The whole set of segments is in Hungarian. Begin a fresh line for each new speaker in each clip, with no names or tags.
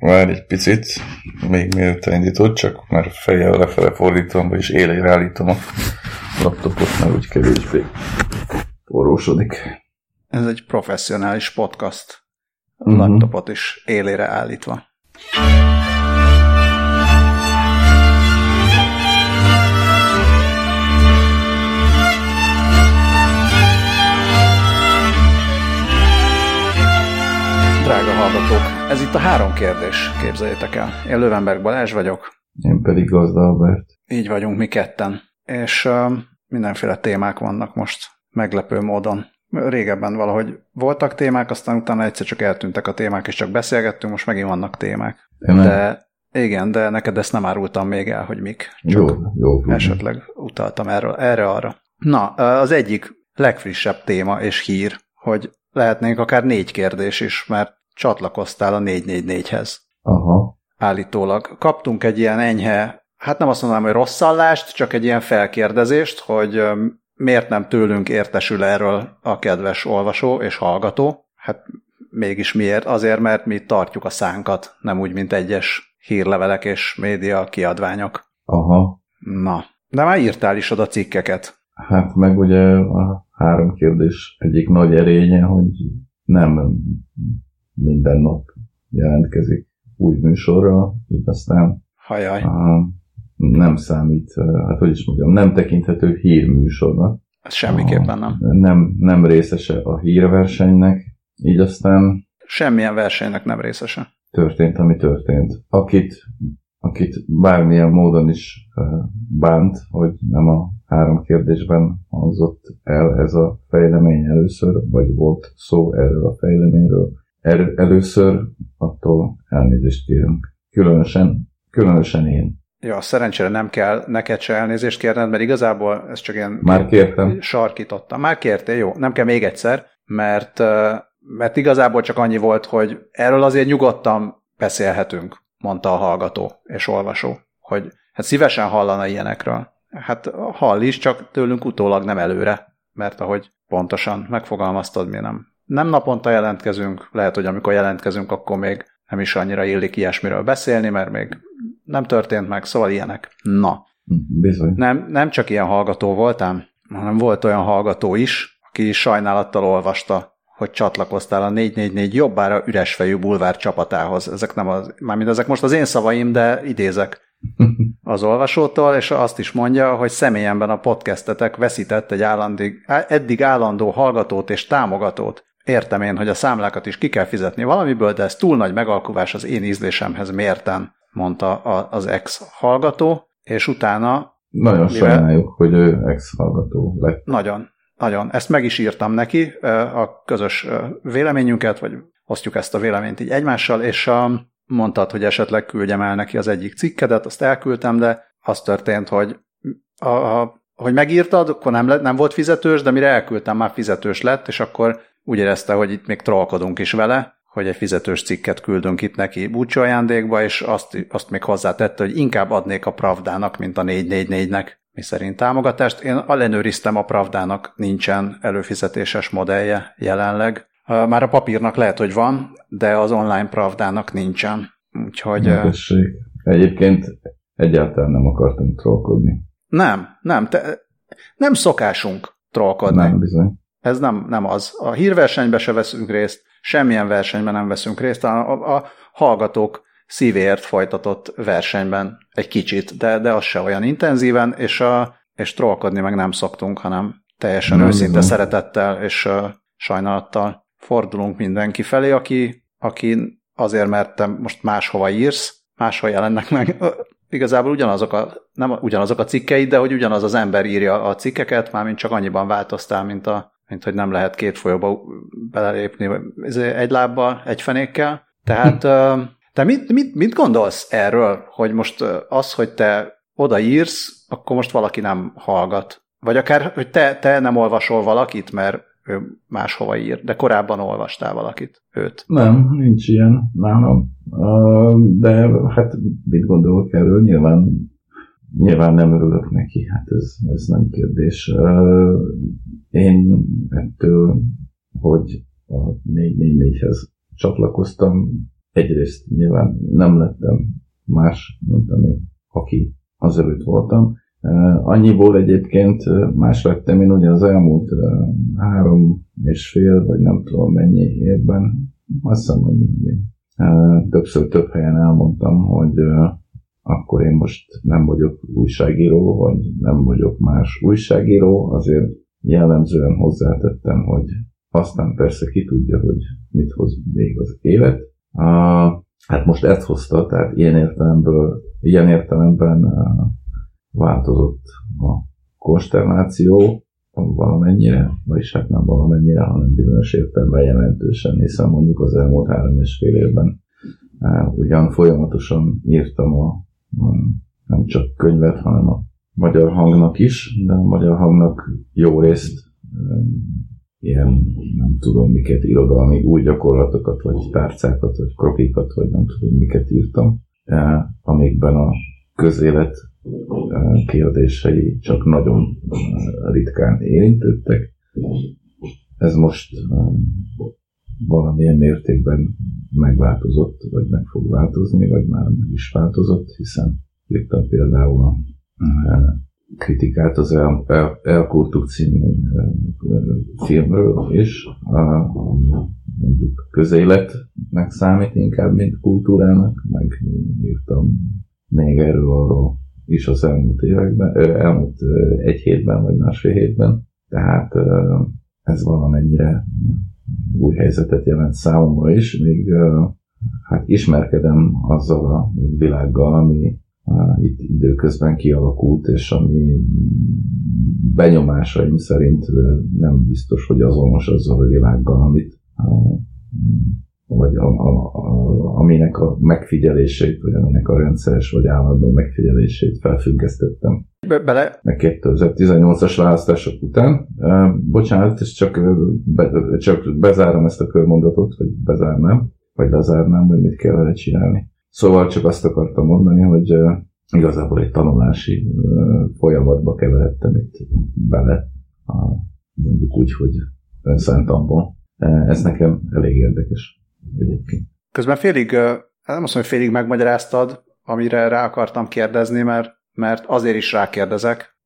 Várj egy picit, még mielőtt indítod, csak már fejjel lefele fordítom, vagyis élére állítom a laptopot, mert úgy kevésbé forrósodik.
Ez egy professzionális podcast. A uh-huh. laptopot is élére állítva. Drága hallgatók, ez itt a három kérdés, képzeljétek el. Én Lövenberg Balázs vagyok.
Én pedig Gazda Albert.
Így vagyunk mi ketten. És uh, mindenféle témák vannak most, meglepő módon. Régebben valahogy voltak témák, aztán utána egyszer csak eltűntek a témák, és csak beszélgettünk, most megint vannak témák.
Tényleg?
De igen, de neked ezt nem árultam még el, hogy mik. Csak
Jó, jó.
esetleg utaltam erről, erre-arra. Na, az egyik legfrissebb téma és hír, hogy lehetnénk akár négy kérdés is, mert csatlakoztál a 444-hez.
Aha.
Állítólag. Kaptunk egy ilyen enyhe, hát nem azt mondanám, hogy rosszallást, csak egy ilyen felkérdezést, hogy miért nem tőlünk értesül erről a kedves olvasó és hallgató. Hát mégis miért? Azért, mert mi tartjuk a szánkat, nem úgy, mint egyes hírlevelek és média kiadványok.
Aha.
Na, de már írtál is oda cikkeket.
Hát meg ugye a három kérdés egyik nagy erénye, hogy nem minden nap jelentkezik új műsorra, így aztán
Hajaj,
á, nem számít, hát hogy is mondjam, nem tekinthető hírműsornak.
ez semmiképpen nem.
Nem, nem részese a hírversenynek, így aztán
Semmilyen versenynek nem részese.
történt, ami történt. Akit, akit bármilyen módon is bánt, hogy nem a három kérdésben hangzott el ez a fejlemény először, vagy volt szó erről a fejleményről el, először, attól elnézést kérünk. Különösen, különösen én.
Ja, szerencsére nem kell neked se elnézést kérned, mert igazából ez csak ilyen
Már kértem.
sarkítottam. Már kértél, jó, nem kell még egyszer, mert, mert igazából csak annyi volt, hogy erről azért nyugodtan beszélhetünk, mondta a hallgató és olvasó, hogy hát szívesen hallana ilyenekről. Hát hall is, csak tőlünk utólag nem előre, mert ahogy pontosan megfogalmaztad, mi nem. Nem naponta jelentkezünk, lehet, hogy amikor jelentkezünk, akkor még nem is annyira illik ilyesmiről beszélni, mert még nem történt meg, szóval ilyenek. Na,
Bizony.
nem, nem csak ilyen hallgató voltam, hanem volt olyan hallgató is, aki sajnálattal olvasta, hogy csatlakoztál a 444 jobbára üresfejű bulvár csapatához. Ezek nem az, mármint ezek most az én szavaim, de idézek az olvasótól, és azt is mondja, hogy személyemben a podcastetek veszített egy állandig, eddig állandó hallgatót és támogatót. Értem én, hogy a számlákat is ki kell fizetni valamiből, de ez túl nagy megalkuvás az én ízlésemhez mérten, mondta a- az ex-hallgató, és utána
Nagyon
Mivel-
sajnáljuk, hogy ő ex-hallgató lett.
nagyon, nagyon. Ezt meg is írtam neki, a közös véleményünket, vagy osztjuk ezt a véleményt így egymással, és a, mondtad, hogy esetleg küldjem el neki az egyik cikkedet, azt elküldtem, de az történt, hogy a, a, hogy megírtad, akkor nem, lett, nem volt fizetős, de mire elküldtem, már fizetős lett, és akkor úgy érezte, hogy itt még trollkodunk is vele, hogy egy fizetős cikket küldünk itt neki búcsú ajándékba, és azt, azt még hozzátette, hogy inkább adnék a Pravdának, mint a 444-nek, mi szerint támogatást. Én ellenőriztem, a Pravdának nincsen előfizetéses modellje jelenleg. Már a papírnak lehet, hogy van, de az online Pravdának nincsen. Úgyhogy
Tessék. Egyébként egyáltalán nem akartunk trollkodni.
nem, nem, te, nem szokásunk trollkodni.
Nem, bizony.
Ez nem, nem az. A hírversenyben se veszünk részt, semmilyen versenyben nem veszünk részt, a, a, hallgatók szívéért folytatott versenyben egy kicsit, de, de az se olyan intenzíven, és, a, és trollkodni meg nem szoktunk, hanem teljesen
Nem,
őszinte
nem.
szeretettel és uh, sajnálattal fordulunk mindenki felé, aki, aki azért, mert te most máshova írsz, máshol jelennek meg. Igazából ugyanazok a, nem ugyanazok a cikkeid, de hogy ugyanaz az ember írja a cikkeket, mármint csak annyiban változtál, mint, a, mint hogy nem lehet két folyóba belelépni egy lábbal, egy fenékkel. Tehát te mit, mit, mit gondolsz erről, hogy most az, hogy te odaírsz, akkor most valaki nem hallgat? Vagy akár, hogy te, te nem olvasol valakit, mert ő máshova ír, de korábban olvastál valakit, őt.
Nem, nincs ilyen nálam. De hát mit gondolok erről? Nyilván, nyilván nem örülök neki, hát ez, ez nem kérdés. Én ettől, hogy a 444-hez csatlakoztam, egyrészt nyilván nem lettem más, mint ami, aki azelőtt voltam. Annyiból egyébként más lettem én ugye az elmúlt három és fél, vagy nem tudom mennyi évben, azt hiszem, hogy többször több helyen elmondtam, hogy akkor én most nem vagyok újságíró, vagy nem vagyok más újságíró, azért jellemzően hozzátettem, hogy aztán persze ki tudja, hogy mit hoz még az élet. Hát most ezt hozta, tehát ilyen értelemből, ilyen értelemben változott a konstelláció valamennyire, vagyis hát nem valamennyire, hanem bizonyos értelemben jelentősen, hiszen mondjuk az elmúlt három és fél évben ugyan folyamatosan írtam a, a nem csak könyvet, hanem a magyar hangnak is, de a magyar hangnak jó részt ilyen, nem tudom miket, irodalmi új gyakorlatokat, vagy tárcákat, vagy krokikat, vagy nem tudom miket írtam, amikben a közélet kérdései csak nagyon ritkán érintettek. Ez most valamilyen mértékben megváltozott, vagy meg fog változni, vagy már meg is változott, hiszen írtam például a kritikát az El, El, című filmről is, ami mondjuk közéletnek számít inkább, mint kultúrának, meg írtam még erről arról is az elmúlt években, elmúlt egy hétben, vagy másfél hétben, tehát ez valamennyire új helyzetet jelent számomra is, még hát ismerkedem azzal a világgal, ami itt időközben kialakult, és ami benyomásaim szerint nem biztos, hogy azonos azzal a világgal, amit vagy a, a, a, aminek a megfigyelését, vagy aminek a rendszeres vagy állandó megfigyelését felfüggesztettem.
Be, bele?
2018-as választások után. Uh, bocsánat, és csak, be, csak bezárom ezt a körmondatot, vagy bezárnám, vagy lezárnám, hogy mit kell vele csinálni. Szóval csak azt akartam mondani, hogy uh, igazából egy tanulási uh, folyamatba keveredtem itt bele, uh, mondjuk úgy, hogy önszántamból. Uh, ez nekem elég érdekes egyébként.
Közben félig, nem azt mondom, hogy félig megmagyaráztad, amire rá akartam kérdezni, mert, mert azért is rákérdezek,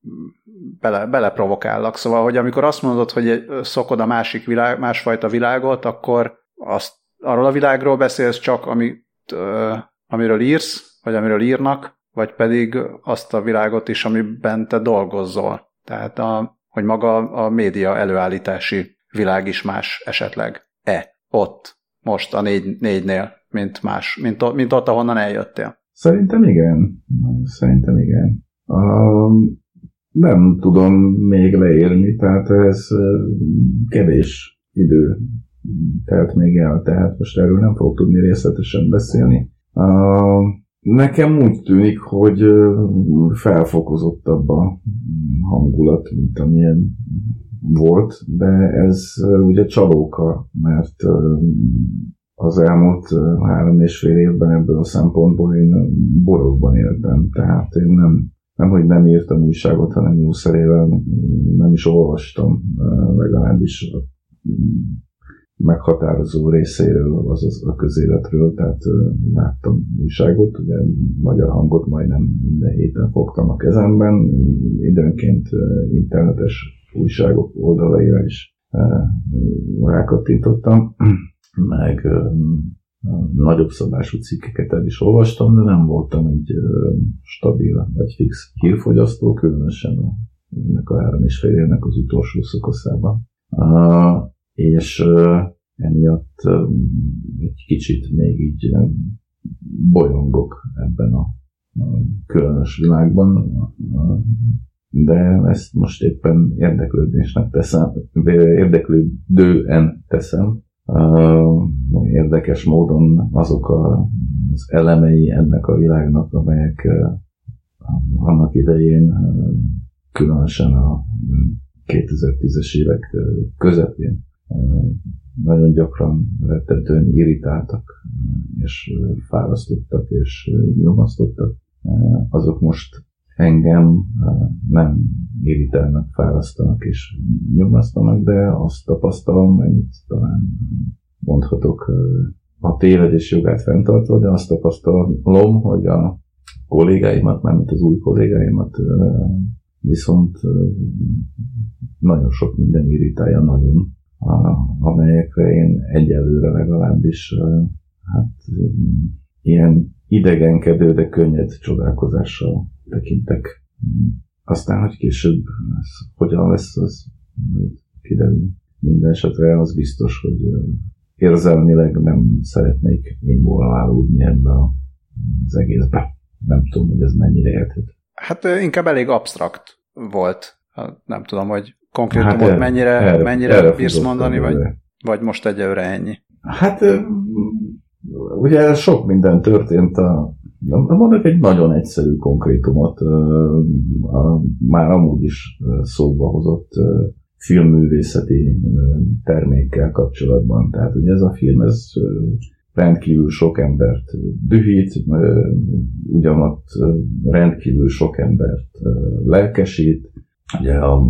bele, beleprovokállak. Szóval, hogy amikor azt mondod, hogy szokod a másik világ, másfajta világot, akkor azt, arról a világról beszélsz csak, amit, amiről írsz, vagy amiről írnak, vagy pedig azt a világot is, amiben te dolgozol. Tehát, a, hogy maga a média előállítási világ is más esetleg. E, ott, most a négy, négynél, mint más, mint, mint ott, ahonnan eljöttél?
Szerintem igen. Szerintem igen. Uh, nem tudom még leírni, tehát ez kevés idő telt még el, tehát most erről nem fogok tudni részletesen beszélni. Uh, nekem úgy tűnik, hogy felfokozottabb a hangulat, mint amilyen volt, de ez ugye csalóka, mert az elmúlt három és fél évben ebből a szempontból én borokban éltem, tehát én nem, nem, hogy nem írtam újságot, hanem jó szerével nem is olvastam, legalábbis a meghatározó részéről, azaz a közéletről, tehát láttam újságot, ugye magyar hangot majdnem minden héten fogtam a kezemben, időnként internetes újságok oldalaira is rákattintottam, meg nagyobb szabású cikkeket el is olvastam, de nem voltam egy stabil vagy fix hírfogyasztó, különösen a, ennek a három és fél évnek az utolsó szakaszában. És emiatt egy kicsit még így bolyongok ebben a különös világban, de ezt most éppen érdeklődésnek teszem, érdeklődően teszem. Érdekes módon azok az elemei ennek a világnak, amelyek annak idején, különösen a 2010-es évek közepén nagyon gyakran rettentően irritáltak, és fárasztottak, és nyomasztottak, azok most engem nem irritálnak, fárasztanak és nyomasztanak, de azt tapasztalom, mennyit talán mondhatok a tévedés jogát fenntartva, de azt tapasztalom, hogy a kollégáimat, mint az új kollégáimat viszont nagyon sok minden irritálja nagyon, amelyekre én egyelőre legalábbis hát ilyen idegenkedő, de könnyed csodálkozással tekintek. Aztán, hogy később ez hogyan lesz, az kiderül. Minden esetre az biztos, hogy érzelmileg nem szeretnék én volna ebbe az egészbe. Nem tudom, hogy ez mennyire érthető.
Hát inkább elég absztrakt volt. Nem tudom, hogy konkrétumot hát mennyire, erre, mennyire erre bírsz mondani, vagy, vagy most egyelőre ennyi.
Hát ugye sok minden történt a Mondok egy nagyon egyszerű konkrétumot, a, már amúgy is szóba hozott filmművészeti termékkel kapcsolatban. Tehát ugye ez a film, ez rendkívül sok embert dühít, ugyanatt rendkívül sok embert lelkesít. Ugye a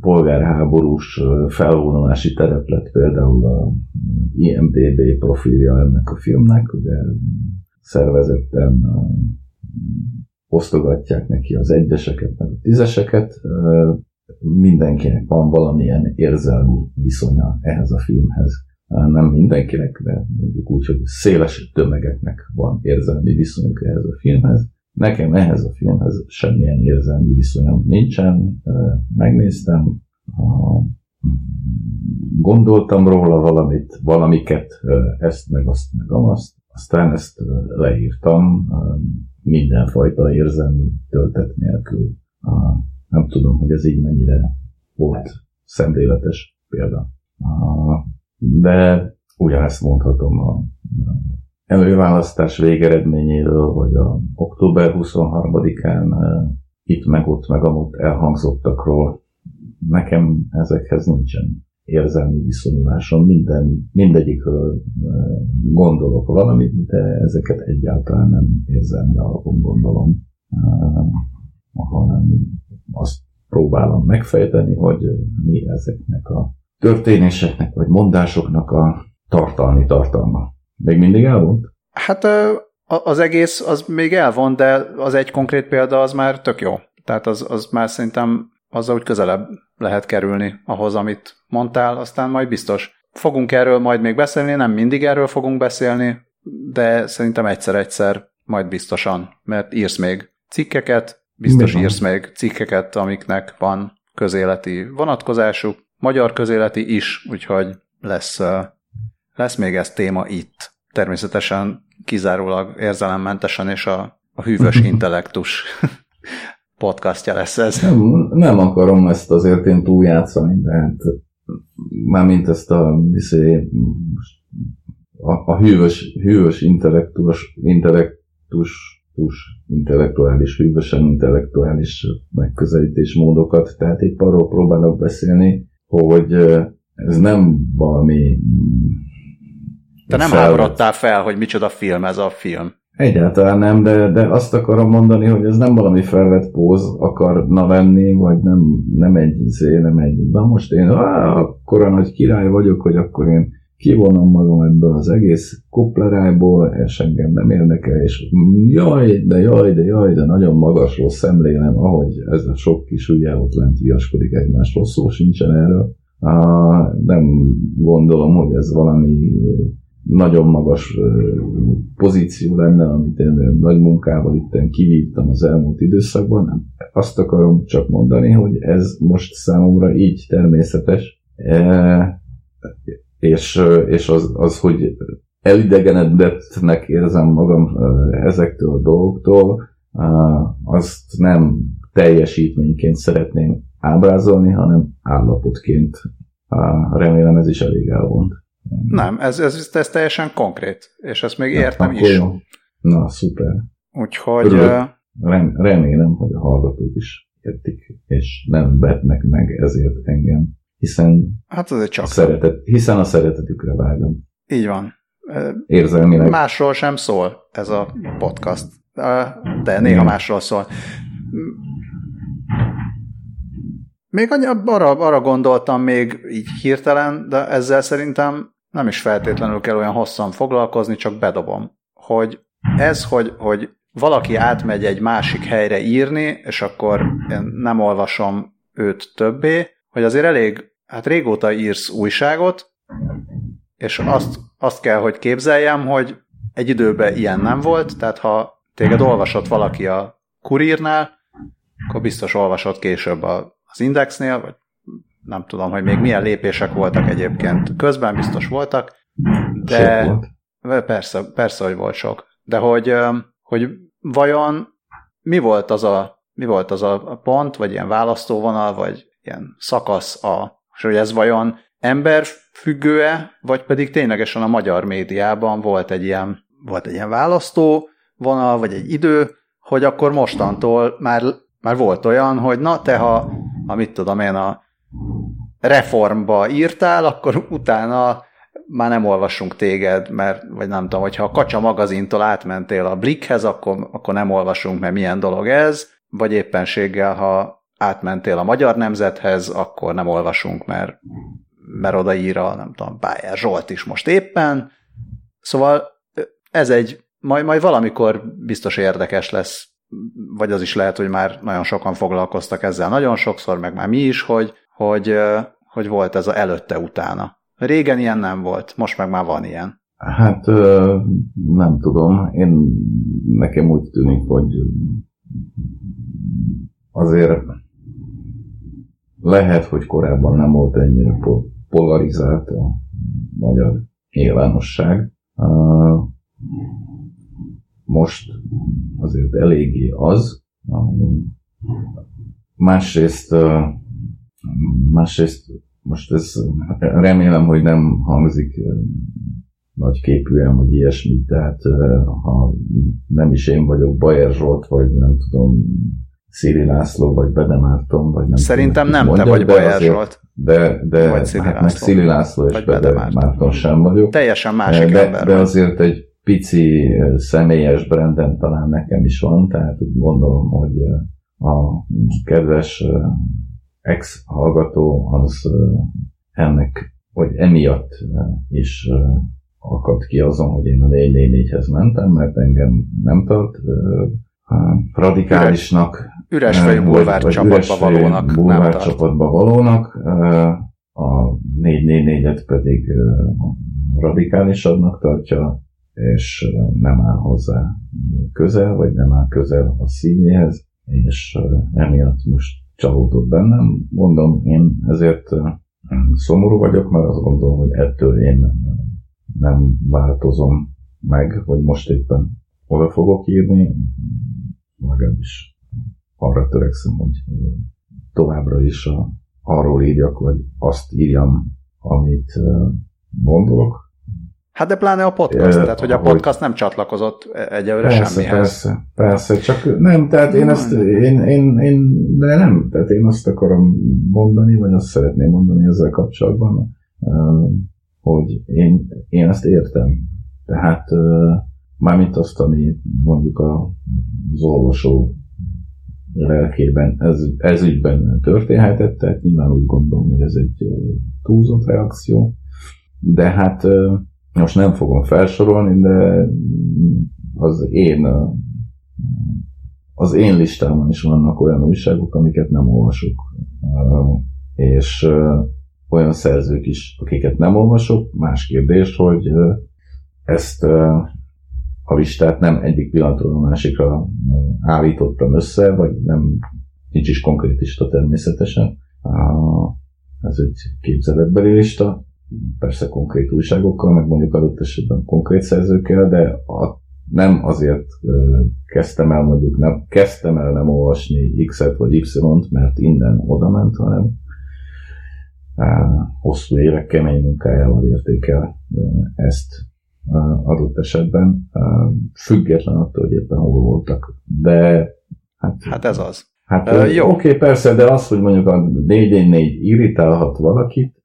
polgárháborús felvonulási tereplet például a IMDB profilja ennek a filmnek, ugye szervezetten osztogatják neki az egyeseket, meg a tízeseket, mindenkinek van valamilyen érzelmi viszonya ehhez a filmhez. Nem mindenkinek, de mondjuk úgy, hogy széles tömegeknek van érzelmi viszonyuk ehhez a filmhez. Nekem ehhez a filmhez semmilyen érzelmi viszonyom nincsen. Megnéztem, gondoltam róla valamit, valamiket, ezt, meg azt, meg azt. Aztán ezt leírtam mindenfajta érzelmi töltet nélkül nem tudom, hogy ez így mennyire volt szemléletes példa. De ugyanezt mondhatom a előválasztás végeredményéről, vagy a október 23-án itt meg ott meg amúgy elhangzottakról. Nekem ezekhez nincsen érzelmi viszonyulásom, minden, mindegyikről gondolok valamit, de ezeket egyáltalán nem érzelmi alapon gondolom, hanem azt próbálom megfejteni, hogy mi ezeknek a történéseknek vagy mondásoknak a tartalmi tartalma. Még mindig elvont?
Hát az egész az még elvont, de az egy konkrét példa az már tök jó. Tehát az, az már szerintem azzal úgy közelebb lehet kerülni ahhoz, amit mondtál, aztán majd biztos. Fogunk erről majd még beszélni, nem mindig erről fogunk beszélni, de szerintem egyszer-egyszer majd biztosan, mert írsz még cikkeket, Biztos Mi írsz meg cikkeket, amiknek van közéleti vonatkozásuk, magyar közéleti is, úgyhogy lesz, lesz még ez téma itt. Természetesen kizárólag érzelemmentesen, és a, a hűvös intellektus podcastja lesz ez.
Nem, nem akarom ezt azért én túljátszani, de hát mármint ezt a, viszé, a, a hűvös, hűvös intellektus, intellektus tus, intellektuális, hűvösen intellektuális megközelítésmódokat. Tehát itt arról próbálok beszélni, hogy ez nem valami...
Te nem háborodtál fel, hogy micsoda film ez a film.
Egyáltalán nem, de, de azt akarom mondani, hogy ez nem valami felvett póz akarna lenni, vagy nem, nem egy izé, nem egy, na most én á, akkora nagy király vagyok, hogy akkor én kivonom magam ebből az egész kuplerájból, és engem nem érdekel, és jaj, de jaj, de jaj, de nagyon magasról szemlélem, ahogy ez a sok kis ugye ott lent viaskodik egymásról, szó sincsen erről. Nem gondolom, hogy ez valami nagyon magas pozíció lenne, amit én nagy munkával itt kivívtam az elmúlt időszakban. Nem. Azt akarom csak mondani, hogy ez most számomra így természetes és, és az, az, hogy elidegenedettnek érzem magam ezektől a dolgoktól, azt nem teljesítményként szeretném ábrázolni, hanem állapotként. Remélem ez is elég elvont.
Nem, ez, ez, ez teljesen konkrét, és ezt még értem Na, is. Jó.
Na, szuper.
Úgyhogy...
Rem, remélem, hogy a hallgatók is értik, és nem vetnek meg ezért engem hiszen
hát azért csak.
Szeretet, hiszen a szeretetükre vágyom.
Így van.
Érzelmileg.
Másról sem szól ez a podcast, de néha másról szól. Még arra, arra gondoltam még így hirtelen, de ezzel szerintem nem is feltétlenül kell olyan hosszan foglalkozni, csak bedobom, hogy ez, hogy, hogy valaki átmegy egy másik helyre írni, és akkor én nem olvasom őt többé, hogy azért elég, hát régóta írsz újságot, és azt, azt kell, hogy képzeljem, hogy egy időben ilyen nem volt, tehát ha téged olvasott valaki a kurírnál, akkor biztos olvasott később az indexnél, vagy nem tudom, hogy még milyen lépések voltak egyébként. Közben biztos voltak, de persze, persze, hogy volt sok. De hogy, hogy vajon mi volt az a, mi volt az a pont, vagy ilyen választóvonal, vagy ilyen szakasz a, és hogy ez vajon emberfüggő-e, vagy pedig ténylegesen a magyar médiában volt egy ilyen, volt egy ilyen választó vonal, vagy egy idő, hogy akkor mostantól már, már volt olyan, hogy na te ha, ha mit tudom én, a reformba írtál, akkor utána már nem olvasunk téged, mert, vagy nem tudom, hogyha a Kacsa magazintól átmentél a Blickhez, akkor, akkor nem olvasunk, mert milyen dolog ez, vagy éppenséggel, ha átmentél a Magyar Nemzethez, akkor nem olvasunk, mert, mert odaír a, nem tudom, Bájer Zsolt is most éppen. Szóval ez egy, majd, majd valamikor biztos érdekes lesz, vagy az is lehet, hogy már nagyon sokan foglalkoztak ezzel nagyon sokszor, meg már mi is, hogy, hogy, hogy volt ez a előtte-utána. Régen ilyen nem volt, most meg már van ilyen.
Hát nem tudom, én nekem úgy tűnik, hogy azért lehet, hogy korábban nem volt ennyire polarizált a magyar nyilvánosság. Most azért eléggé az. Másrészt, másrészt most ez remélem, hogy nem hangzik nagy képűen, vagy ilyesmi, tehát ha nem is én vagyok Bajer Zsolt, vagy nem tudom, Széli László, vagy Bede Márton, vagy nem
Szerintem tudom, nem mondjak, te vagy Bajer Zsolt.
De, de vagy hát László. meg Széli László és vagy Bede, Bede Márton. Márton sem vagyok.
Teljesen másik
de,
ember.
De azért egy pici személyes brandem talán nekem is van, tehát gondolom, hogy a kedves ex-hallgató az ennek, vagy emiatt is akadt ki azon, hogy én a 444-hez mentem, mert engem nem tart radikálisnak.
Üres fejű bulvár csapatba valónak.
Bulvár csapatba valónak. A 444-et pedig radikálisabbnak tartja, és nem áll hozzá közel, vagy nem áll közel a színéhez, és emiatt most csalódott bennem. Mondom, én ezért szomorú vagyok, mert azt gondolom, hogy ettől én nem változom meg, vagy most éppen oda fogok írni, legalábbis arra törekszem, hogy továbbra is a, arról írjak, vagy azt írjam, amit gondolok,
Hát de pláne a podcast, tehát hogy a podcast nem csatlakozott egyelőre
persze,
semmihez.
Persze, persze, csak nem, tehát én ezt, én, én, én, de nem, tehát én azt akarom mondani, vagy azt szeretném mondani ezzel kapcsolatban, hogy én, én ezt értem. Tehát mármint azt, ami mondjuk az olvasó lelkében ez, ez ügyben történhetett, tehát nyilván úgy gondolom, hogy ez egy túlzott reakció, de hát most nem fogom felsorolni, de az én az én listámon is vannak olyan újságok, amiket nem olvasok. És olyan szerzők is, akiket nem olvasok. Más kérdés, hogy ezt a listát nem egyik pillanatról a másikra állítottam össze, vagy nem, nincs is konkrét lista természetesen. Ez egy képzeletbeli lista, persze konkrét újságokkal, meg mondjuk adott esetben konkrét szerzőkkel, de a, nem azért kezdtem el mondjuk, nem, kezdtem el nem olvasni X-et vagy Y-t, mert innen oda ment, hanem hosszú évek kemény munkájával értékel ezt adott esetben, független attól, hogy éppen hol voltak. De
hát, hát ez az.
Hát uh, jó. Oké, okay, persze, de az, hogy mondjuk a 414 irritálhat valakit,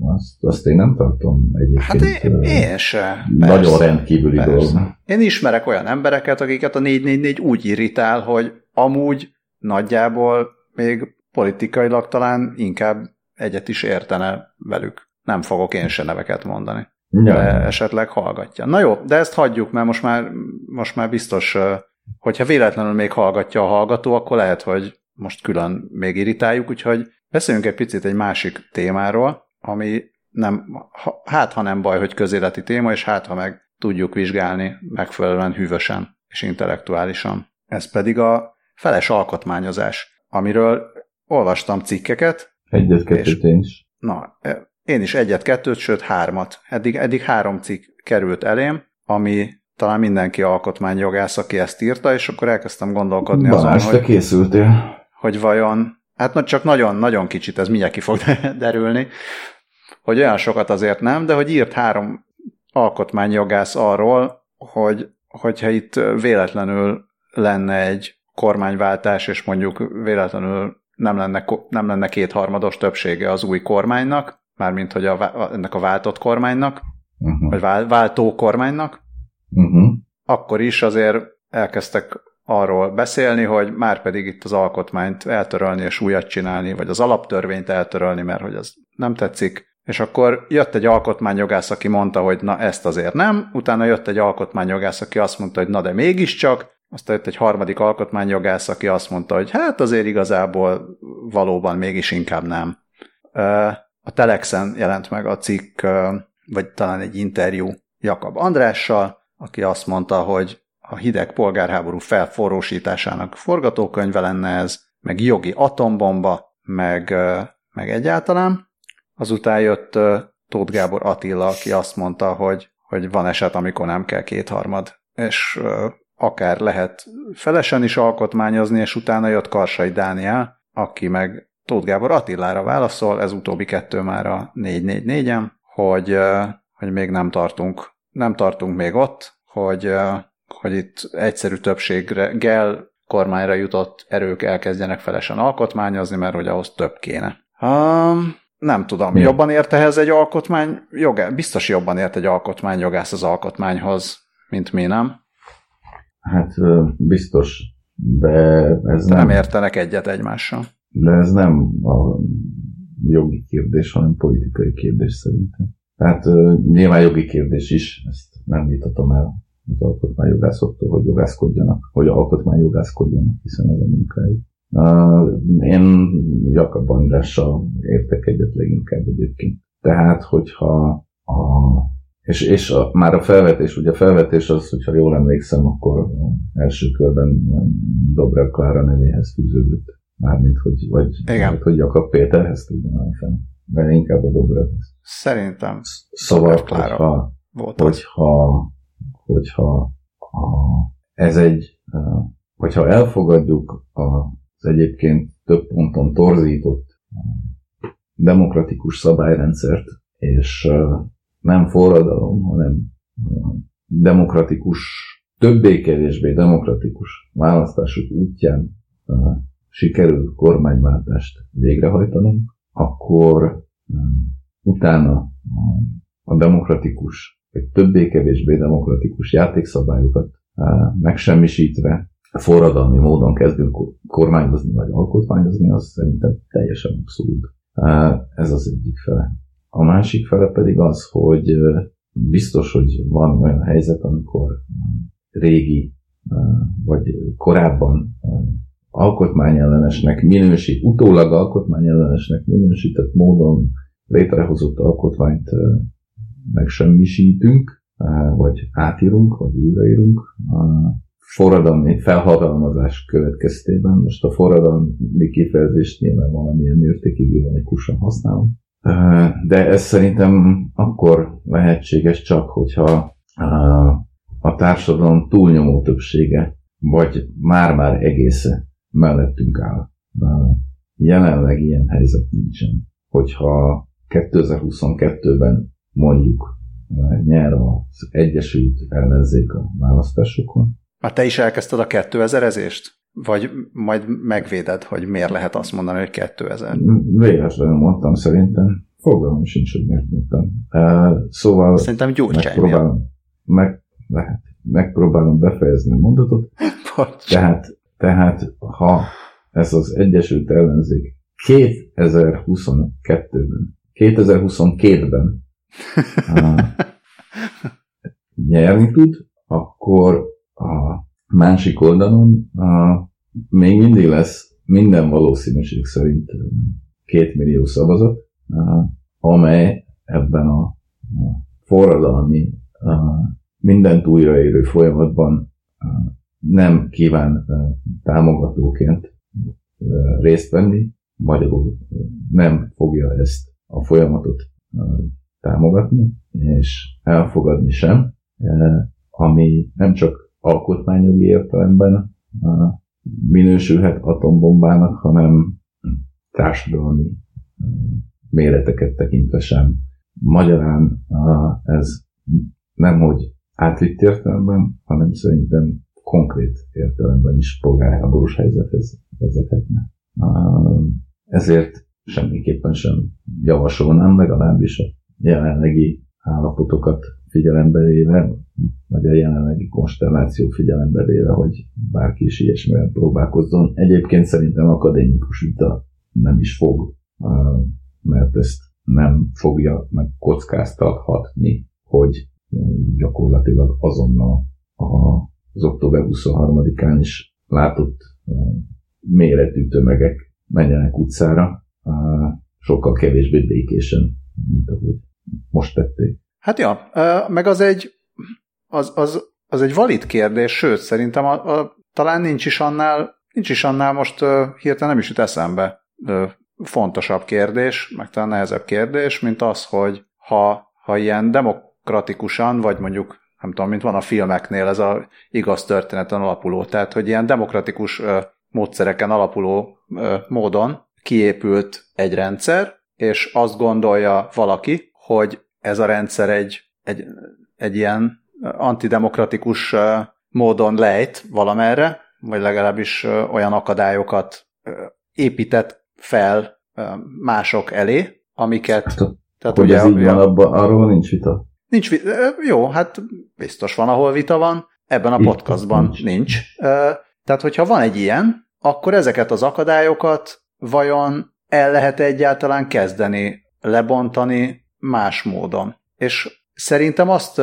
azt, azt én nem tartom egyébként.
Hát én, én se.
Nagyon persze, rendkívüli persze. dolog.
Én ismerek olyan embereket, akiket a 444 úgy irritál, hogy amúgy nagyjából még politikailag talán inkább egyet is értene velük. nem fogok én se neveket mondani.
Ja.
De esetleg hallgatja. Na jó, de ezt hagyjuk, mert most már, most már biztos, hogyha véletlenül még hallgatja a hallgató, akkor lehet, hogy most külön még irritáljuk, úgyhogy beszéljünk egy picit egy másik témáról, ami nem, hát ha nem baj, hogy közéleti téma, és hát ha meg tudjuk vizsgálni megfelelően hűvösen és intellektuálisan. Ez pedig a feles alkotmányozás, amiről olvastam cikkeket.
Egyet, kettőt én is.
Na, e, én is egyet, kettőt, sőt hármat. Eddig, eddig három cikk került elém, ami talán mindenki alkotmányjogász, aki ezt írta, és akkor elkezdtem gondolkodni
Balázs,
azon,
te
hogy,
készültél.
hogy vajon, hát csak nagyon-nagyon kicsit, ez mindjárt ki fog derülni, hogy olyan sokat azért nem, de hogy írt három alkotmányjogász arról, hogy hogyha itt véletlenül lenne egy kormányváltás, és mondjuk véletlenül nem lenne, nem lenne kétharmados többsége az új kormánynak, mármint hogy a, ennek a váltott kormánynak, uh-huh. vagy váltó kormánynak, uh-huh. akkor is azért elkezdtek arról beszélni, hogy már pedig itt az alkotmányt eltörölni és újat csinálni, vagy az alaptörvényt eltörölni, mert hogy ez nem tetszik. És akkor jött egy alkotmányjogász, aki mondta, hogy na ezt azért nem, utána jött egy alkotmányjogász, aki azt mondta, hogy na de mégiscsak, aztán jött egy harmadik alkotmányjogász, aki azt mondta, hogy hát azért igazából valóban mégis inkább nem. A Telexen jelent meg a cikk, vagy talán egy interjú Jakab Andrással, aki azt mondta, hogy a hideg polgárháború felforrósításának forgatókönyve lenne ez, meg jogi atombomba, meg, meg egyáltalán. Azután jött Tóth Gábor Attila, aki azt mondta, hogy, hogy van eset, amikor nem kell kétharmad, és akár lehet felesen is alkotmányozni, és utána jött Karsai Dániel, aki meg Tóth Gábor Attilára válaszol, ez utóbbi kettő már a 444-en, hogy, hogy még nem tartunk, nem tartunk még ott, hogy, hogy itt egyszerű többséggel kormányra jutott erők elkezdjenek felesen alkotmányozni, mert hogy ahhoz több kéne. Um, nem tudom, Mi? jobban ért ehhez egy alkotmány jogá, biztos jobban ért egy alkotmányjogász az alkotmányhoz, mint mi, nem?
Hát biztos, de ez
de nem... nem értenek egyet egymással.
De ez nem a jogi kérdés, hanem politikai kérdés szerintem. Tehát nyilván jogi kérdés is, ezt nem vitatom el az alkotmányjogászoktól, hogy jogászkodjanak, hogy alkotmányjogászkodjanak, hiszen ez a munkájuk. Én Jakab Andrással értek egyet leginkább egyébként. Tehát, hogyha a, és, és a, már a felvetés, ugye a felvetés az, hogyha jól emlékszem, akkor első körben Dobrev Klára nevéhez fűződött. Mármint, hogy, vagy Igen. Hát, hogy Jakab Péterhez tudja már. De inkább a Dobrevhez.
Szerintem.
Szóval, hogyha, volt hogyha, hogyha a, ez egy, hogyha elfogadjuk az egyébként több ponton torzított demokratikus szabályrendszert, és nem forradalom, hanem demokratikus, többé-kevésbé demokratikus választások útján sikerül kormányváltást végrehajtanunk, akkor utána a demokratikus, vagy többé-kevésbé demokratikus játékszabályokat megsemmisítve forradalmi módon kezdünk kormányozni vagy alkotmányozni, az szerintem teljesen abszolút. Ez az egyik fele. A másik fele pedig az, hogy biztos, hogy van olyan helyzet, amikor régi vagy korábban alkotmányellenesnek minősít, utólag alkotmányellenesnek minősített módon létrehozott alkotmányt megsemmisítünk, vagy átírunk, vagy újraírunk. Forradalmi felhatalmazás következtében, most a forradalmi kifejezést nyilván valamilyen mértékig ironikusan használom, de ez szerintem akkor lehetséges csak, hogyha a társadalom túlnyomó többsége, vagy már-már egésze mellettünk áll. Jelenleg ilyen helyzet nincsen. Hogyha 2022-ben mondjuk nyer az Egyesült Ellenzék a választásokon.
Már te is elkezdted a 2000-ezést? Vagy majd megvéded, hogy miért lehet azt mondani, hogy 2000?
Véletlenül mondtam szerintem. Fogalmam sincs, hogy miért mondtam. Szóval
Szerintem
megpróbálom, meg, lehet, megpróbálom befejezni a mondatot. Tehát, tehát, ha ez az Egyesült Ellenzék 2022-ben 2022-ben nyerni tud, akkor a másik oldalon a, még mindig lesz minden valószínűség szerint két millió szavazat, amely ebben a, a forradalmi, a mindent újraérő folyamatban nem kíván támogatóként részt venni, magyarul nem fogja ezt a folyamatot támogatni, és elfogadni sem, ami nem csak alkotmányjogi értelemben minősülhet atombombának, hanem társadalmi méreteket tekintve sem. Magyarán ez nem hogy átvitt értelemben, hanem szerintem konkrét értelemben is polgárháborús helyzethez vezethetne. Ezért semmiképpen sem javasolnám, legalábbis a jelenlegi állapotokat figyelembe véve, vagy a jelenlegi konstelláció figyelembe véve, hogy bárki is ilyesmivel próbálkozzon. Egyébként szerintem akadémikus vita nem is fog, mert ezt nem fogja meg kockáztathatni, hogy gyakorlatilag azonnal az október 23-án is látott méretű tömegek menjenek utcára, sokkal kevésbé békésen, mint ahogy most tették.
Hát ja, meg az egy, az, az, az egy valid kérdés, sőt, szerintem a, a, talán nincs is annál, nincs is annál most hirtelen nem is jut eszembe fontosabb kérdés, meg talán nehezebb kérdés, mint az, hogy ha, ha ilyen demokratikusan, vagy mondjuk nem tudom, mint van a filmeknél, ez a igaz történeten alapuló, tehát hogy ilyen demokratikus módszereken alapuló módon kiépült egy rendszer, és azt gondolja valaki, hogy ez a rendszer egy, egy, egy ilyen antidemokratikus módon lejt valamerre, vagy legalábbis olyan akadályokat épített fel mások elé, amiket... Hát,
tehát hogy ugye, ez így van, abban, arról nincs vita?
Nincs vita. Jó, hát biztos van, ahol vita van. Ebben a Itt podcastban nincs. nincs. Tehát, hogyha van egy ilyen, akkor ezeket az akadályokat vajon el lehet egyáltalán kezdeni lebontani más módon. És szerintem azt,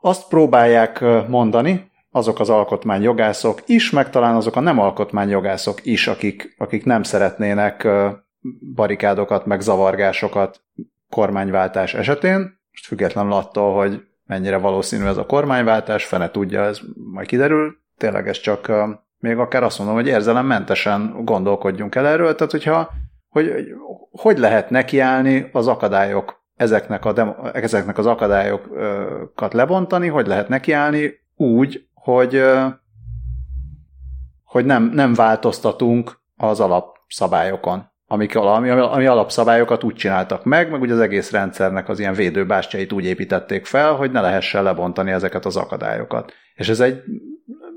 azt próbálják mondani, azok az alkotmányjogászok is, meg talán azok a nem alkotmányjogászok is, akik, akik nem szeretnének barikádokat, meg zavargásokat kormányváltás esetén, most függetlenül attól, hogy mennyire valószínű ez a kormányváltás, fene tudja, ez majd kiderül, tényleg ez csak még akár azt mondom, hogy érzelemmentesen gondolkodjunk el erről, tehát hogyha hogy hogy lehet nekiállni az akadályok ezeknek, a demo, ezeknek az akadályokat lebontani, hogy lehet nekiállni úgy, hogy, hogy nem, nem változtatunk az alapszabályokon, amik, ami, ami alapszabályokat úgy csináltak meg, meg ugye az egész rendszernek az ilyen védőbástyait úgy építették fel, hogy ne lehessen lebontani ezeket az akadályokat. És ez egy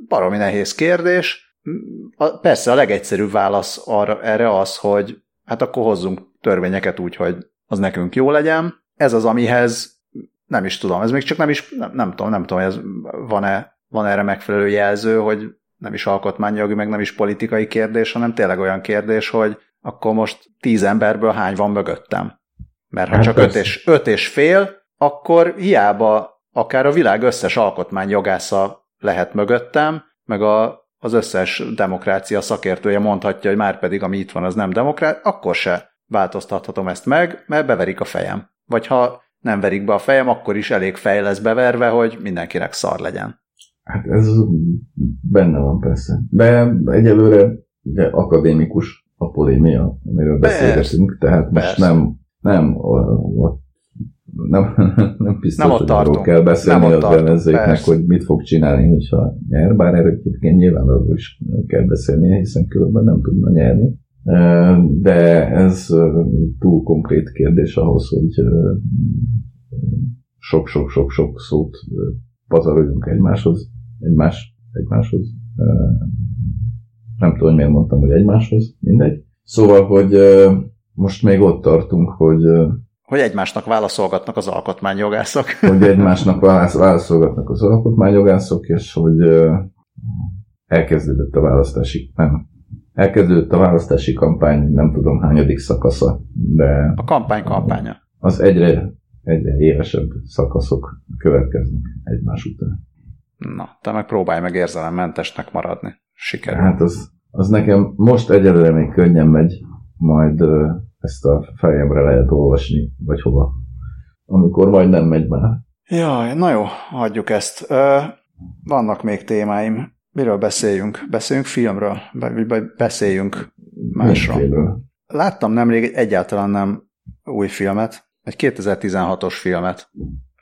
baromi nehéz kérdés. Persze a legegyszerűbb válasz arra, erre az, hogy hát akkor hozzunk törvényeket úgy, hogy az nekünk jó legyen. Ez az, amihez nem is tudom, ez még csak nem is, nem, nem tudom, nem tudom, hogy ez van-e, van erre megfelelő jelző, hogy nem is alkotmányjogi, meg nem is politikai kérdés, hanem tényleg olyan kérdés, hogy akkor most tíz emberből hány van mögöttem. Mert ha hát csak öt és, öt és fél, akkor hiába akár a világ összes alkotmányjogásza lehet mögöttem, meg a, az összes demokrácia szakértője mondhatja, hogy már pedig ami itt van, az nem demokrát, akkor se változtathatom ezt meg, mert beverik a fejem. Vagy ha nem verik be a fejem, akkor is elég fej lesz beverve, hogy mindenkinek szar legyen.
Hát ez benne van persze. De egyelőre ugye akadémikus a polémia, amiről beszélgetünk, tehát most persze. nem, nem ott nem, nem biztos, nem hogy arról kell beszélni az ellenzéknek, hogy mit fog csinálni, hogyha nyer, bár erről egyébként nyilvánvalóan is kell beszélni, hiszen különben nem tudna nyerni de ez túl konkrét kérdés ahhoz, hogy sok-sok-sok-sok szót pazaroljunk egymáshoz, egymás, egymáshoz. Nem tudom, miért mondtam, hogy egymáshoz, mindegy. Szóval, hogy most még ott tartunk, hogy
hogy egymásnak válaszolgatnak az alkotmányjogászok.
hogy egymásnak válaszolgatnak az alkotmányjogászok, és hogy elkezdődött a választási, nem, elkezdődött a választási kampány, nem tudom hányadik szakasza, de...
A kampány kampánya.
Az egyre, egyre élesebb szakaszok következnek egymás után.
Na, te meg próbálj meg érzelemmentesnek maradni. Sikerül.
Hát az, az nekem most egyelőre még könnyen megy, majd ezt a fejemre lehet olvasni, vagy hova. Amikor majd nem megy már.
Jaj, na jó, hagyjuk ezt. Uh, vannak még témáim. Miről beszéljünk? Beszéljünk filmről? Vagy beszéljünk másról? Láttam nemrég egy egyáltalán nem új filmet, egy 2016-os filmet.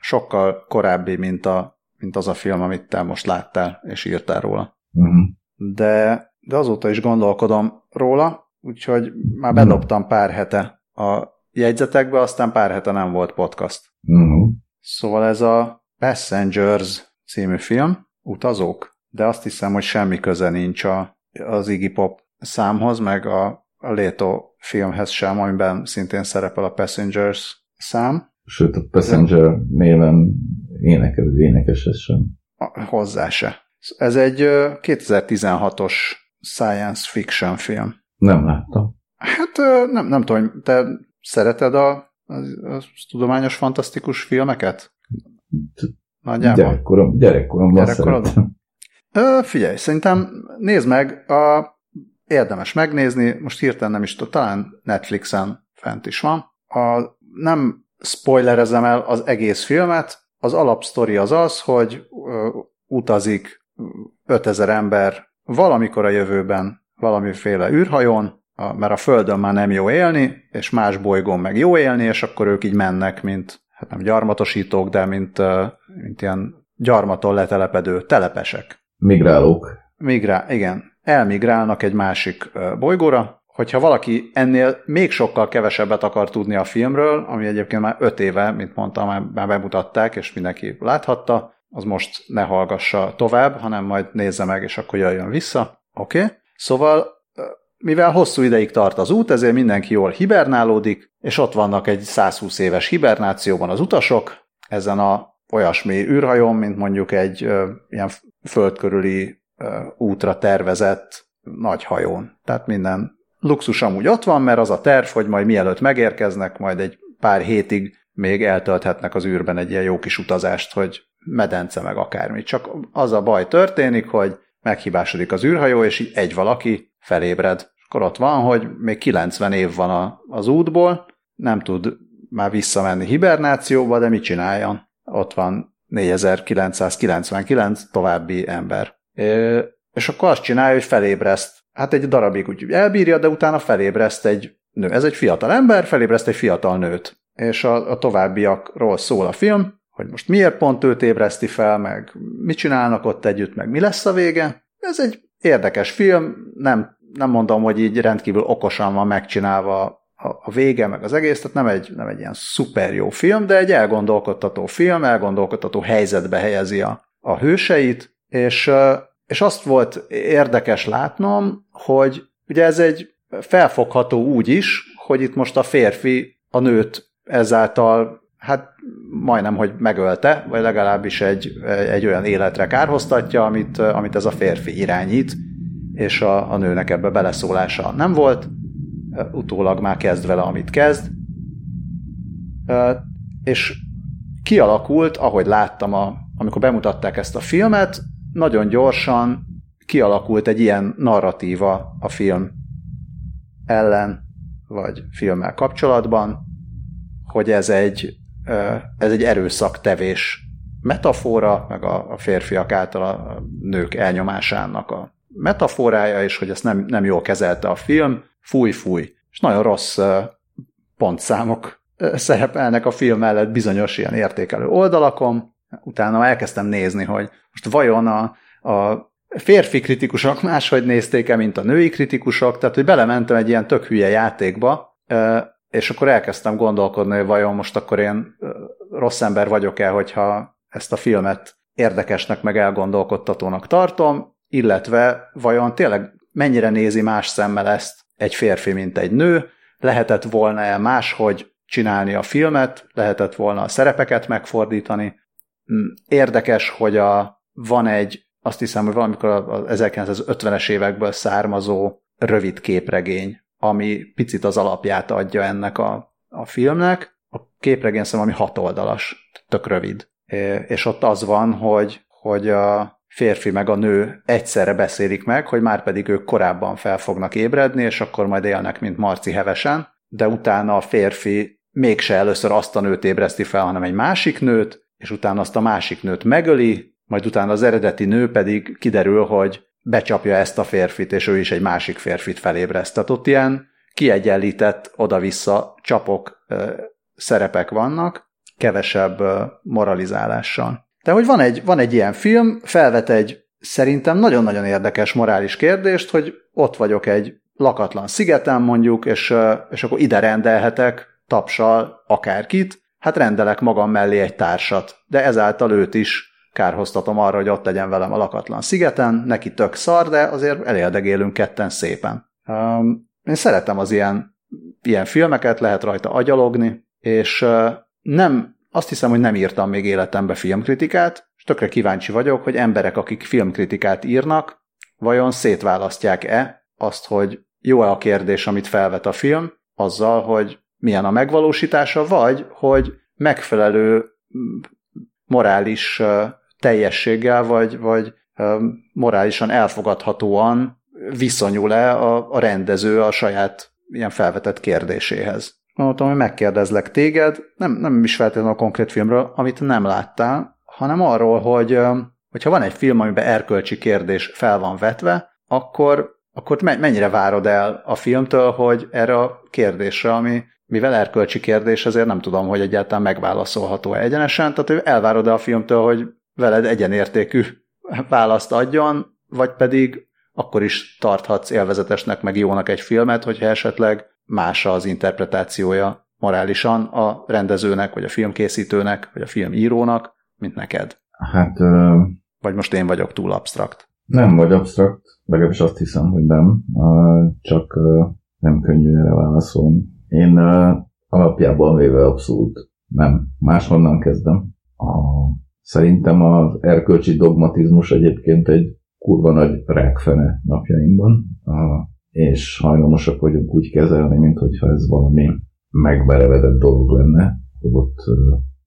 Sokkal korábbi, mint, a, mint az a film, amit te most láttál, és írtál róla. Uh-huh. De, de azóta is gondolkodom róla, úgyhogy már bedobtam pár hete a jegyzetekbe, aztán pár hete nem volt podcast. Uh-huh. Szóval ez a Passengers című film, utazók, de azt hiszem, hogy semmi köze nincs a, az Iggy Pop számhoz, meg a, a Leto filmhez sem, amiben szintén szerepel a Passengers szám.
Sőt, a Passenger néven énekel, énekes sem.
Hozzá se. Ez egy 2016-os science fiction film.
Nem láttam.
Hát nem, nem tudom, te szereted a, a, a tudományos fantasztikus filmeket?
Nagyjából? Gyerekkorom, gyerekkoromban gyerekkorom.
Ö, figyelj, szerintem nézd meg, a, érdemes megnézni, most hirtelen nem is tudom, talán Netflixen fent is van. A, nem spoilerezem el az egész filmet, az alapsztori az az, hogy ö, utazik 5000 ember valamikor a jövőben valamiféle űrhajón, a, mert a Földön már nem jó élni, és más bolygón meg jó élni, és akkor ők így mennek, mint hát nem gyarmatosítók, de mint, mint ilyen gyarmaton letelepedő telepesek.
Migrálók.
Migrál, igen. Elmigrálnak egy másik bolygóra. Hogyha valaki ennél még sokkal kevesebbet akar tudni a filmről, ami egyébként már öt éve, mint mondtam, már, már bemutatták, és mindenki láthatta, az most ne hallgassa tovább, hanem majd nézze meg, és akkor jöjjön vissza. Oké? Okay? Szóval, mivel hosszú ideig tart az út, ezért mindenki jól hibernálódik, és ott vannak egy 120 éves hibernációban az utasok, ezen a olyasmi űrhajón, mint mondjuk egy ö, ilyen földkörüli ö, útra tervezett nagy hajón. Tehát minden luxus amúgy ott van, mert az a terv, hogy majd mielőtt megérkeznek, majd egy pár hétig még eltölthetnek az űrben egy ilyen jó kis utazást, hogy medence meg akármi. Csak az a baj történik, hogy meghibásodik az űrhajó, és így egy valaki felébred. Akkor ott van, hogy még 90 év van a, az útból, nem tud már visszamenni hibernációba, de mit csináljon? Ott van 4999 további ember. És akkor azt csinálja, hogy felébreszt. Hát egy darabig úgy elbírja, de utána felébreszt egy nő. Ez egy fiatal ember, felébreszt egy fiatal nőt. És a, a továbbiakról szól a film, hogy most miért pont őt ébreszti fel, meg? Mit csinálnak ott együtt, meg? Mi lesz a vége. Ez egy érdekes film, nem, nem mondom, hogy így rendkívül okosan van megcsinálva a, vége, meg az egész, tehát nem egy, nem egy ilyen szuper jó film, de egy elgondolkodtató film, elgondolkodtató helyzetbe helyezi a, a hőseit, és, és azt volt érdekes látnom, hogy ugye ez egy felfogható úgy is, hogy itt most a férfi a nőt ezáltal hát majdnem, hogy megölte, vagy legalábbis egy, egy olyan életre kárhoztatja, amit, amit ez a férfi irányít, és a, a nőnek ebbe beleszólása nem volt, utólag már kezd vele, amit kezd, és kialakult, ahogy láttam, a, amikor bemutatták ezt a filmet, nagyon gyorsan kialakult egy ilyen narratíva a film ellen, vagy filmmel kapcsolatban, hogy ez egy ez egy erőszaktevés metafora, meg a, a férfiak által a nők elnyomásának a metaforája, és hogy ezt nem, nem jól kezelte a film, fúj, fúj. És nagyon rossz pontszámok szerepelnek a film mellett bizonyos ilyen értékelő oldalakon. Utána elkezdtem nézni, hogy most vajon a, a férfi kritikusok máshogy nézték-e, mint a női kritikusok, tehát hogy belementem egy ilyen tök hülye játékba, és akkor elkezdtem gondolkodni, hogy vajon most akkor én rossz ember vagyok-e, hogyha ezt a filmet érdekesnek, meg elgondolkodtatónak tartom, illetve vajon tényleg mennyire nézi más szemmel ezt egy férfi, mint egy nő, lehetett volna-e máshogy csinálni a filmet, lehetett volna a szerepeket megfordítani. Mm, érdekes, hogy a, van egy, azt hiszem, hogy valamikor az 1950-es évekből származó rövid képregény, ami picit az alapját adja ennek a, a filmnek. A képregény ami hat oldalas, tök rövid. És ott az van, hogy, hogy a férfi meg a nő egyszerre beszélik meg, hogy már pedig ők korábban fel fognak ébredni, és akkor majd élnek, mint Marci hevesen, de utána a férfi mégse először azt a nőt ébreszti fel, hanem egy másik nőt, és utána azt a másik nőt megöli, majd utána az eredeti nő pedig kiderül, hogy becsapja ezt a férfit, és ő is egy másik férfit felébreszt. Ott ilyen kiegyenlített oda-vissza csapok, szerepek vannak, kevesebb moralizálással. De hogy van egy, van egy ilyen film, felvet egy szerintem nagyon-nagyon érdekes morális kérdést, hogy ott vagyok egy lakatlan szigeten mondjuk, és, és akkor ide rendelhetek tapsal akárkit, hát rendelek magam mellé egy társat, de ezáltal őt is kárhoztatom arra, hogy ott legyen velem a lakatlan szigeten, neki tök szar, de azért elérdegélünk ketten szépen. Um, én szeretem az ilyen, ilyen filmeket, lehet rajta agyalogni, és uh, nem, azt hiszem, hogy nem írtam még életembe filmkritikát, és tökre kíváncsi vagyok, hogy emberek, akik filmkritikát írnak, vajon szétválasztják-e azt, hogy jó-e a kérdés, amit felvet a film, azzal, hogy milyen a megvalósítása, vagy hogy megfelelő morális teljességgel, vagy, vagy morálisan elfogadhatóan viszonyul-e a, a rendező a saját ilyen felvetett kérdéséhez. Mondtam, hogy megkérdezlek téged, nem, nem is feltétlenül a konkrét filmről, amit nem láttál, hanem arról, hogy hogyha van egy film, amiben erkölcsi kérdés fel van vetve, akkor, akkor mennyire várod el a filmtől, hogy erre a kérdésre, ami mivel erkölcsi kérdés, ezért nem tudom, hogy egyáltalán megválaszolható egyenesen, tehát elvárod -e a filmtől, hogy veled egyenértékű választ adjon, vagy pedig akkor is tarthatsz élvezetesnek, meg jónak egy filmet, hogyha esetleg más az interpretációja morálisan a rendezőnek, vagy a filmkészítőnek, vagy a filmírónak, mint neked.
Hát... Uh,
vagy most én vagyok túl absztrakt?
Nem vagy absztrakt, legalábbis azt hiszem, hogy nem. Csak nem könnyű erre válaszolni. Én alapjában véve abszolút nem. Máshonnan kezdem. A, szerintem az erkölcsi dogmatizmus egyébként egy kurva nagy rákfene napjainkban, és hajlamosak vagyunk úgy kezelni, mint hogyha ez valami megmerevedett dolog lenne, ott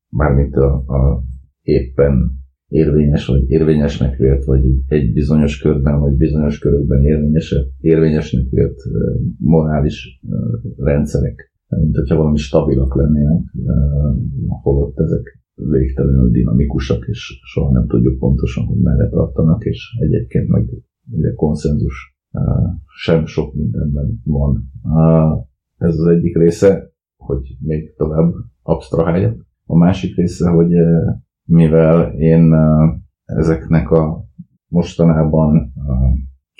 mármint a, a éppen érvényes, vagy érvényesnek vélt, vagy egy bizonyos körben, vagy bizonyos körökben érvényes, érvényesnek vélt morális rendszerek, mint hogyha valami stabilak lennének, holott ezek végtelenül dinamikusak, és soha nem tudjuk pontosan, hogy merre tartanak, és egyébként meg ugye konszenzus sem sok mindenben van. Ez az egyik része, hogy még tovább absztraháljak. A másik része, hogy mivel én ezeknek a mostanában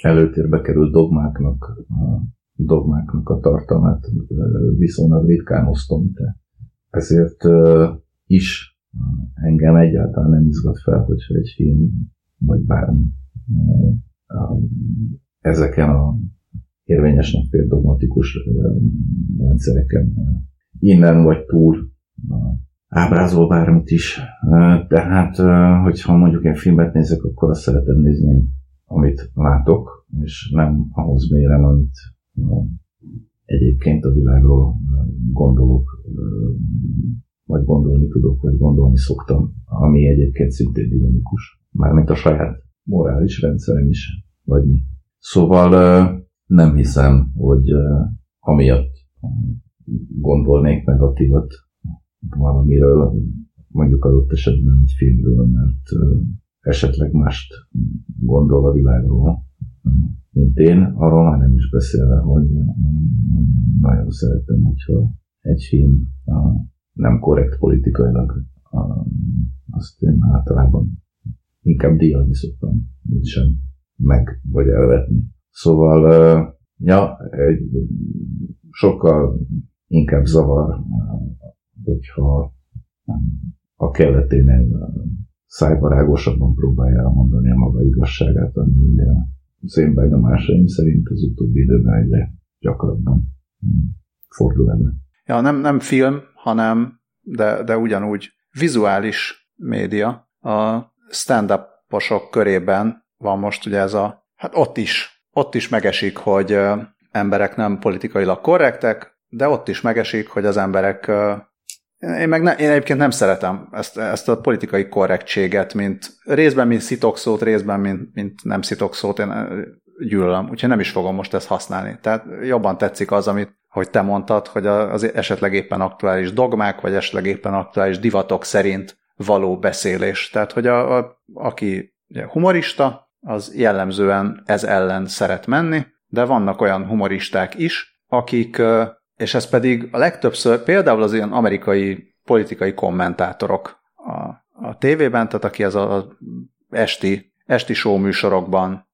előtérbe került dogmáknak, dogmáknak a tartalmát viszonylag ritkán osztom, de ezért is engem egyáltalán nem izgat fel, hogyha egy film, vagy bármi ezeken a érvényesnek például dogmatikus rendszereken innen vagy túl ábrázol bármit is. Tehát, hogyha mondjuk egy filmet nézek, akkor azt szeretem nézni, amit látok, és nem ahhoz mérem, amit egyébként a világról gondolok, vagy gondolni tudok, vagy gondolni szoktam, ami egyébként szintén dinamikus. Mármint a saját morális rendszerem is, vagy mi. Szóval nem hiszem, hogy amiatt gondolnék negatívat valamiről, mondjuk adott esetben egy filmről, mert esetleg mást gondol a világról, mint én, arról már nem is beszélve, hogy nagyon szeretem, hogyha egy film nem korrekt politikailag, azt én általában inkább díjazni szoktam, mint sem meg vagy elvetni. Szóval, ja, egy sokkal inkább zavar hogyha a keleténél szájbarágosabban próbálja elmondani a maga igazságát, ami az én benyomásaim szerint az utóbbi időben egyre gyakrabban fordul elő.
Ja, nem, nem film, hanem, de, de ugyanúgy vizuális média. A stand-uposok körében van most ugye ez a, hát ott is ott is megesik, hogy emberek nem politikailag korrektek, de ott is megesik, hogy az emberek én, meg ne, én egyébként nem szeretem ezt, ezt a politikai korrektséget, mint részben, mint szitokszót, részben, mint, mint nem szitokszót, én gyűlölöm, úgyhogy nem is fogom most ezt használni. Tehát jobban tetszik az, amit, hogy te mondtad, hogy az esetleg éppen aktuális dogmák, vagy esetleg éppen aktuális divatok szerint való beszélés. Tehát, hogy a, a, aki humorista, az jellemzően ez ellen szeret menni, de vannak olyan humoristák is, akik, és ez pedig a legtöbbször például az ilyen amerikai politikai kommentátorok a, a tévében, tehát aki ez a, esti, esti show műsorokban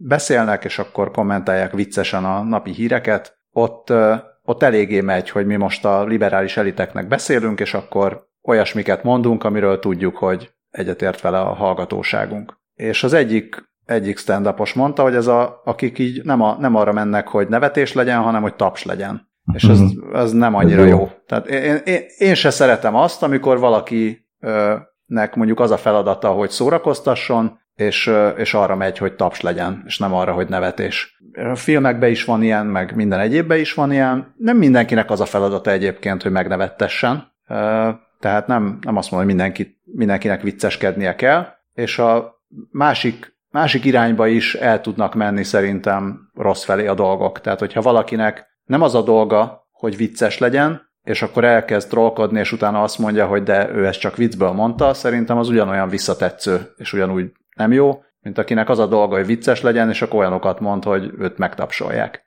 beszélnek, és akkor kommentálják viccesen a napi híreket, ott, ott eléggé megy, hogy mi most a liberális eliteknek beszélünk, és akkor olyasmiket mondunk, amiről tudjuk, hogy egyetért vele a hallgatóságunk. És az egyik, egyik stand mondta, hogy ez a, akik így nem, a, nem arra mennek, hogy nevetés legyen, hanem hogy taps legyen. És ez, mhm. ez nem annyira ez jó. jó. Tehát én, én, én se szeretem azt, amikor valakinek mondjuk az a feladata, hogy szórakoztasson, és, és arra megy, hogy taps legyen, és nem arra, hogy nevetés. A filmekben is van ilyen, meg minden egyébben is van ilyen. Nem mindenkinek az a feladata egyébként, hogy megnevettessen. Tehát nem, nem azt mondom, hogy mindenki, mindenkinek vicceskednie kell, és a másik, másik irányba is el tudnak menni szerintem rossz felé a dolgok. Tehát, hogyha valakinek nem az a dolga, hogy vicces legyen, és akkor elkezd trollkodni, és utána azt mondja, hogy de ő ezt csak viccből mondta, szerintem az ugyanolyan visszatetsző, és ugyanúgy nem jó, mint akinek az a dolga, hogy vicces legyen, és akkor olyanokat mond, hogy őt megtapsolják.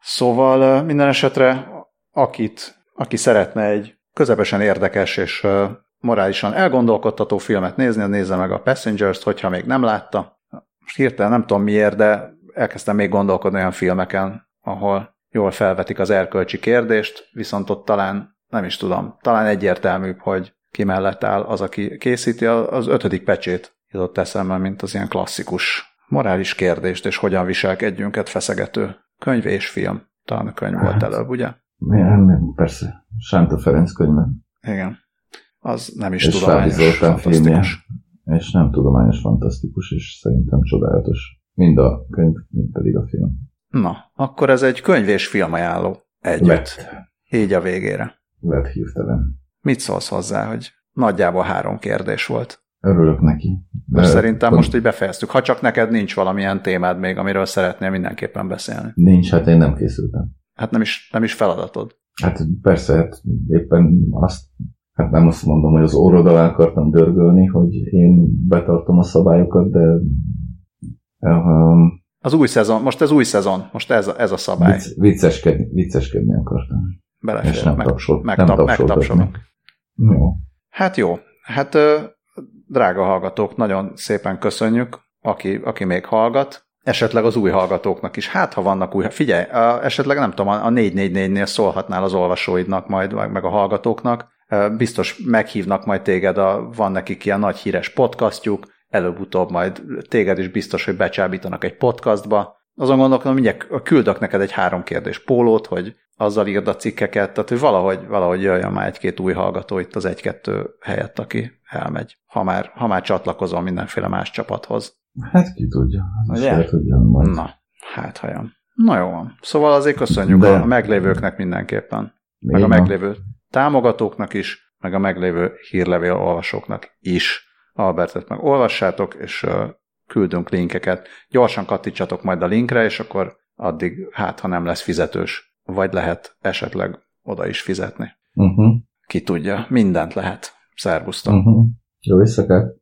Szóval minden esetre, akit, aki szeretne egy közepesen érdekes és morálisan elgondolkodtató filmet nézni, nézze meg a Passengers-t, hogyha még nem látta. Most hirtelen nem tudom miért, de elkezdtem még gondolkodni olyan filmeken, ahol jól felvetik az erkölcsi kérdést, viszont ott talán, nem is tudom, talán egyértelműbb, hogy ki mellett áll az, aki készíti, az ötödik pecsét jutott eszembe, mint az ilyen klasszikus morális kérdést, és hogyan viselkedjünk egy feszegető könyv és film. Talán a könyv hát, volt előbb, ugye?
Nem, persze. Sánta Ferenc könyve.
Igen. Az nem is
és
tudományos,
Zoltán filmje, és nem tudományos, fantasztikus, és szerintem csodálatos. Mind a könyv, mind pedig a film.
Na, akkor ez egy könyv és film ajánló együtt. Lett. Így a végére.
Lett hirtelen.
Mit szólsz hozzá, hogy nagyjából három kérdés volt?
Örülök neki.
De Most szerintem most így befejeztük. Ha csak neked nincs valamilyen témád még, amiről szeretnél mindenképpen beszélni.
Nincs, hát én nem készültem.
Hát nem is, nem is feladatod.
Hát persze, hát éppen azt, hát nem azt mondom, hogy az orrod alá akartam dörgölni, hogy én betartom a szabályokat, de um,
az új szezon, most ez új szezon, most ez a, ez a szabály. Vicc,
vicceskedni, vicceskedni akartam.
Belefér, és nem, meg, tapsolt, megtap, nem megtapsolunk.
Jó.
Hát jó. Hát drága hallgatók, nagyon szépen köszönjük, aki, aki még hallgat esetleg az új hallgatóknak is. Hát, ha vannak új, figyelj, esetleg nem tudom, a 444-nél szólhatnál az olvasóidnak majd, meg a hallgatóknak, biztos meghívnak majd téged, a, van nekik ilyen nagy híres podcastjuk, előbb-utóbb majd téged is biztos, hogy becsábítanak egy podcastba. Azon gondolkodom, mindjárt küldök neked egy három kérdés pólót, hogy azzal írd a cikkeket, tehát hogy valahogy, valahogy jöjjön már egy-két új hallgató itt az egy-kettő helyett, aki elmegy, ha már, ha már csatlakozol mindenféle más csapathoz.
Hát ki tudja. Ugye? tudja majd.
Na, hát hajam. Na jó van. Szóval azért köszönjük De... a meglévőknek mindenképpen. Még meg a meglévő támogatóknak is, meg a meglévő hírlevél olvasóknak is. Albertet meg olvassátok, és küldünk linkeket. Gyorsan kattintsatok majd a linkre, és akkor addig, hát ha nem lesz fizetős, vagy lehet esetleg oda is fizetni.
Uh-huh.
Ki tudja, mindent lehet. Szervusztok!
Uh-huh. Jó éjszakát!